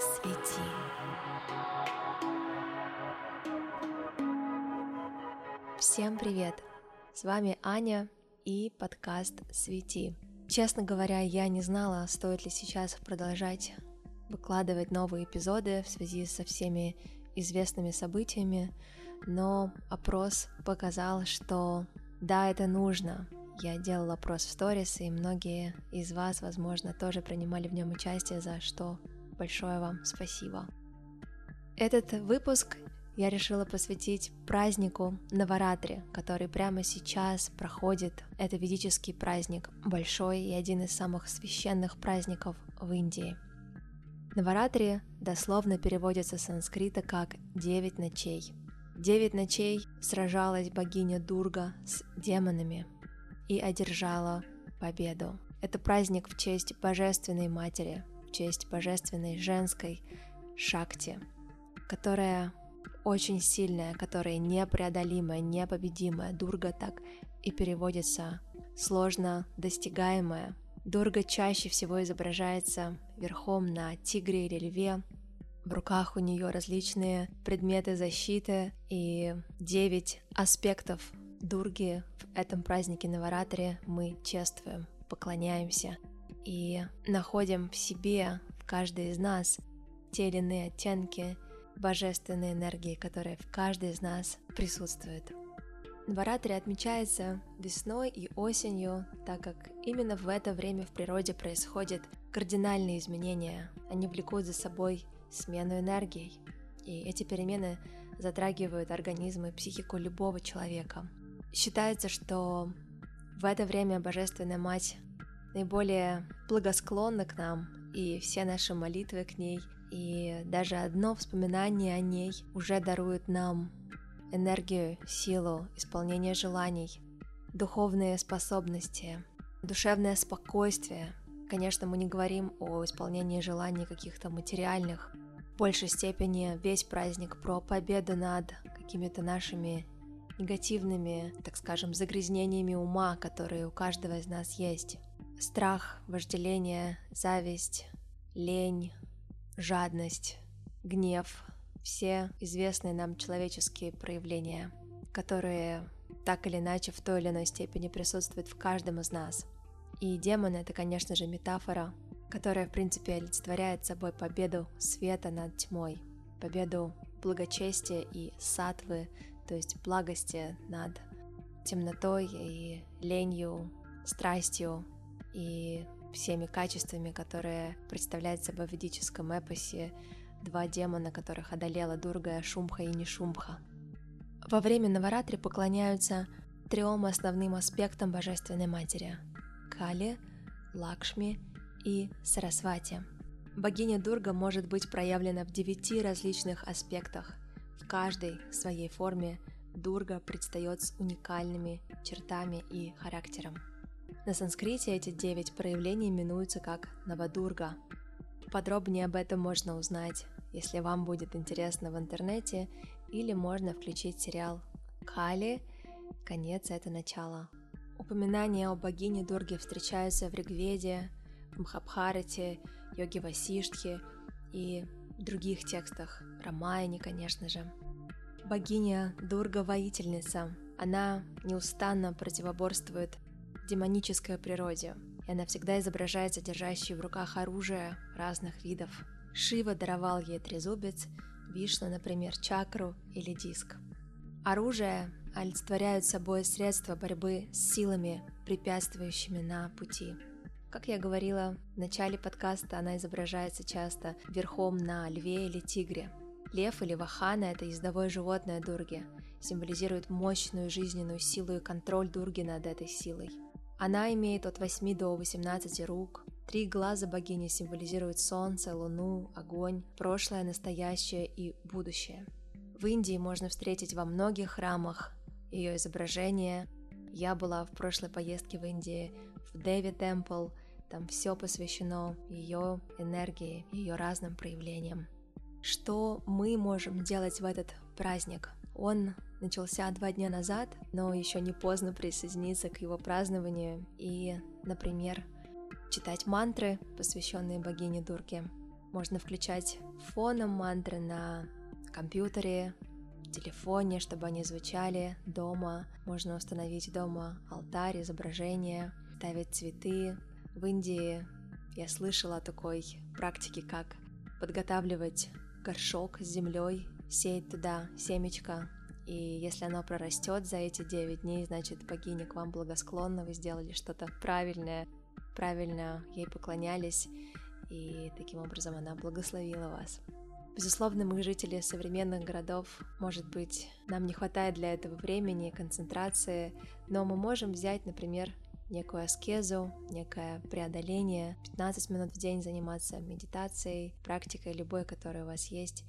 Свети. Всем привет! С вами Аня и подкаст «Свети». Честно говоря, я не знала, стоит ли сейчас продолжать выкладывать новые эпизоды в связи со всеми известными событиями, но опрос показал, что да, это нужно. Я делала опрос в сторис, и многие из вас, возможно, тоже принимали в нем участие, за что большое вам спасибо. Этот выпуск я решила посвятить празднику Наваратри, который прямо сейчас проходит. Это ведический праздник, большой и один из самых священных праздников в Индии. Наваратри дословно переводится с санскрита как «девять ночей». Девять ночей сражалась богиня Дурга с демонами и одержала победу. Это праздник в честь Божественной Матери, в честь Божественной Женской Шакти, которая очень сильная, которая непреодолимая, непобедимая. Дурга так и переводится сложно достигаемая. Дурга чаще всего изображается верхом на тигре или льве. В руках у нее различные предметы защиты и девять аспектов Дурги в этом празднике Наваратри мы чествуем, поклоняемся и находим в себе, в каждой из нас, те или иные оттенки божественной энергии, которая в каждой из нас присутствует. Наваратри отмечается весной и осенью, так как именно в это время в природе происходят кардинальные изменения. Они влекут за собой смену энергий, и эти перемены затрагивают организм и психику любого человека. Считается, что в это время Божественная Мать наиболее благосклонна к нам, и все наши молитвы к ней, и даже одно вспоминание о ней уже дарует нам энергию, силу, исполнение желаний, духовные способности, душевное спокойствие. Конечно, мы не говорим о исполнении желаний каких-то материальных. В большей степени весь праздник про победу над какими-то нашими негативными, так скажем, загрязнениями ума, которые у каждого из нас есть. Страх, вожделение, зависть, лень, жадность, гнев, все известные нам человеческие проявления, которые так или иначе в той или иной степени присутствуют в каждом из нас. И демон — это, конечно же, метафора, которая, в принципе, олицетворяет собой победу света над тьмой, победу благочестия и сатвы, то есть благости над темнотой и ленью, страстью и всеми качествами, которые представляют собой в ведическом эпосе два демона, которых одолела Дурга, Шумха и Нишумха. Во время Наваратри поклоняются трем основным аспектам Божественной Матери – Кали, Лакшми и Сарасвати. Богиня Дурга может быть проявлена в девяти различных аспектах. В каждой своей форме Дурга предстает с уникальными чертами и характером. На санскрите эти девять проявлений именуются как Навадурга – Подробнее об этом можно узнать, если вам будет интересно в интернете, или можно включить сериал «Кали. Конец – это начало». Упоминания о богине Дурге встречаются в Ригведе, Мхабхарате, Йоге Васиштхе и других текстах, Рамаяне, конечно же. Богиня Дурга – воительница. Она неустанно противоборствует демонической природе – и она всегда изображается держащей в руках оружие разных видов. Шива даровал ей трезубец, Вишна, например, чакру или диск. Оружие олицетворяют собой средства борьбы с силами, препятствующими на пути. Как я говорила в начале подкаста, она изображается часто верхом на льве или тигре. Лев или вахана – это ездовое животное Дурги, символизирует мощную жизненную силу и контроль Дурги над этой силой – она имеет от 8 до 18 рук. Три глаза богини символизируют солнце, луну, огонь, прошлое, настоящее и будущее. В Индии можно встретить во многих храмах ее изображение. Я была в прошлой поездке в Индии в Деви Темпл, там все посвящено ее энергии, ее разным проявлениям. Что мы можем делать в этот праздник? Он начался два дня назад, но еще не поздно присоединиться к его празднованию и, например, читать мантры, посвященные богине Дурге, Можно включать фоном мантры на компьютере, телефоне, чтобы они звучали дома. Можно установить дома алтарь, изображение, ставить цветы. В Индии я слышала о такой практике, как подготавливать горшок с землей, сеять туда семечко, и если оно прорастет за эти 9 дней, значит богиня к вам благосклонна, вы сделали что-то правильное, правильно ей поклонялись, и таким образом она благословила вас. Безусловно, мы, жители современных городов, может быть, нам не хватает для этого времени, концентрации, но мы можем взять, например, некую аскезу, некое преодоление, 15 минут в день заниматься медитацией, практикой любой, которая у вас есть.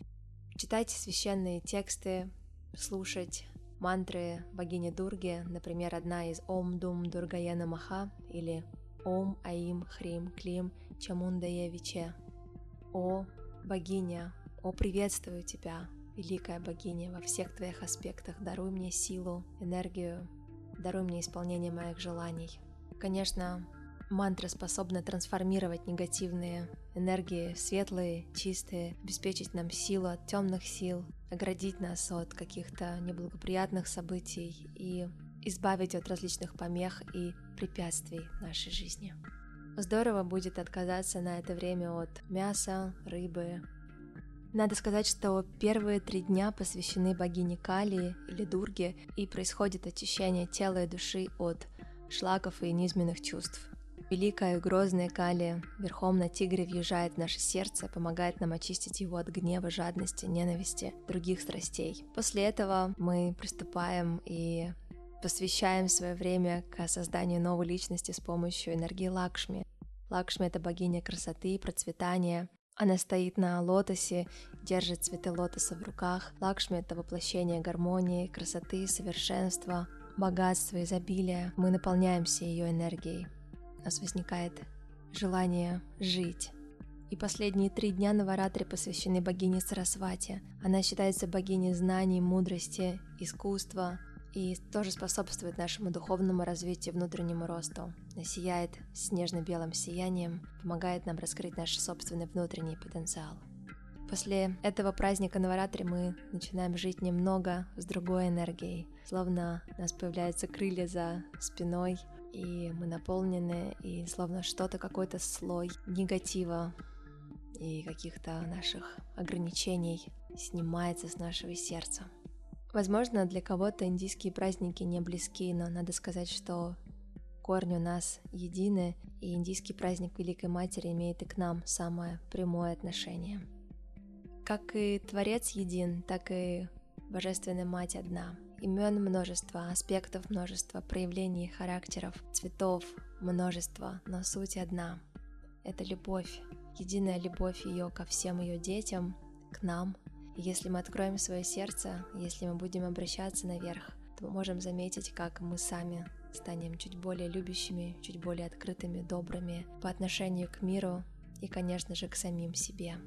Читайте священные тексты, слушать мантры богини Дурги, например, одна из Ом Дум Дургаяна Маха или Ом Аим Хрим Клим Чамундая Виче. О богиня, о приветствую тебя, великая богиня, во всех твоих аспектах, даруй мне силу, энергию, даруй мне исполнение моих желаний. Конечно, мантра способна трансформировать негативные энергии в светлые, чистые, обеспечить нам силу от темных сил, оградить нас от каких-то неблагоприятных событий и избавить от различных помех и препятствий нашей жизни. Здорово будет отказаться на это время от мяса, рыбы. Надо сказать, что первые три дня посвящены богине Кали или Дурге, и происходит очищение тела и души от шлаков и низменных чувств. Великая и грозная Кали верхом на тигре въезжает в наше сердце, помогает нам очистить его от гнева, жадности, ненависти, других страстей. После этого мы приступаем и посвящаем свое время к созданию новой личности с помощью энергии Лакшми. Лакшми — это богиня красоты и процветания. Она стоит на лотосе, держит цветы лотоса в руках. Лакшми — это воплощение гармонии, красоты, совершенства, богатства, изобилия. Мы наполняемся ее энергией у нас возникает желание жить. И последние три дня Наваратри посвящены богине Сарасвати. Она считается богиней знаний, мудрости, искусства и тоже способствует нашему духовному развитию, внутреннему росту. Она сияет снежно-белым сиянием, помогает нам раскрыть наш собственный внутренний потенциал. После этого праздника Наваратри мы начинаем жить немного с другой энергией, словно у нас появляются крылья за спиной, и мы наполнены, и словно что-то, какой-то слой негатива и каких-то наших ограничений снимается с нашего сердца. Возможно, для кого-то индийские праздники не близки, но надо сказать, что корни у нас едины, и индийский праздник Великой Матери имеет и к нам самое прямое отношение. Как и Творец един, так и Божественная Мать одна — Имен множество, аспектов множество, проявлений характеров, цветов множество, но суть одна. Это любовь, единая любовь ее ко всем ее детям, к нам. И если мы откроем свое сердце, если мы будем обращаться наверх, то мы можем заметить, как мы сами станем чуть более любящими, чуть более открытыми, добрыми по отношению к миру и, конечно же, к самим себе.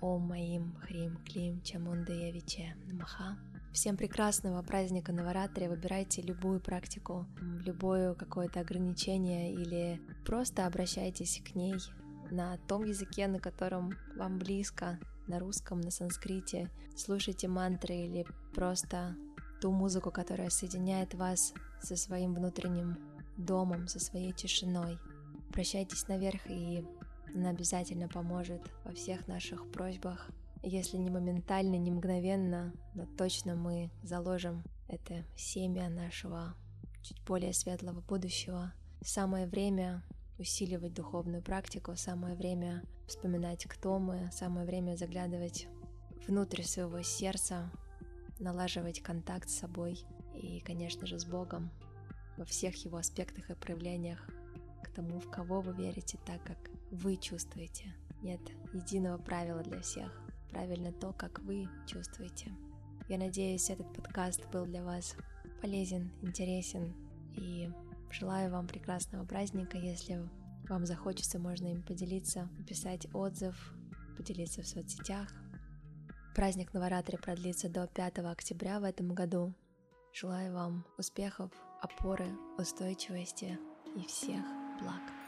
О моим хрим клим чамундеевиче намаха. Всем прекрасного праздника Наваратри. Выбирайте любую практику, любое какое-то ограничение или просто обращайтесь к ней на том языке, на котором вам близко, на русском, на санскрите. Слушайте мантры или просто ту музыку, которая соединяет вас со своим внутренним домом, со своей тишиной. Прощайтесь наверх, и она обязательно поможет во всех наших просьбах если не моментально, не мгновенно, но точно мы заложим это семя нашего чуть более светлого будущего. Самое время усиливать духовную практику, самое время вспоминать, кто мы, самое время заглядывать внутрь своего сердца, налаживать контакт с собой и, конечно же, с Богом во всех его аспектах и проявлениях, к тому, в кого вы верите, так как вы чувствуете. Нет единого правила для всех правильно то, как вы чувствуете. Я надеюсь, этот подкаст был для вас полезен, интересен и желаю вам прекрасного праздника. Если вам захочется, можно им поделиться, написать отзыв, поделиться в соцсетях. Праздник Наваратри продлится до 5 октября в этом году. Желаю вам успехов, опоры, устойчивости и всех благ.